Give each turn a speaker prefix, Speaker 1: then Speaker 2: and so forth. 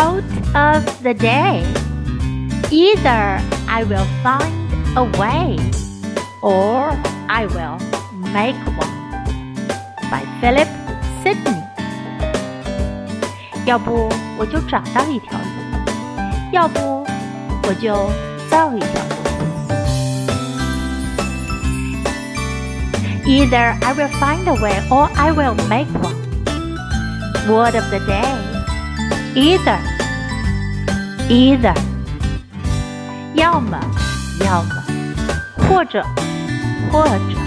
Speaker 1: Quote of the day Either I will find a way or I will make one. By Philip Sidney. 要不我就找到一条路，要不我就造一条路。Either I will find a way or I will make one. Word of the day either, either. 要么，要么，或者，或者。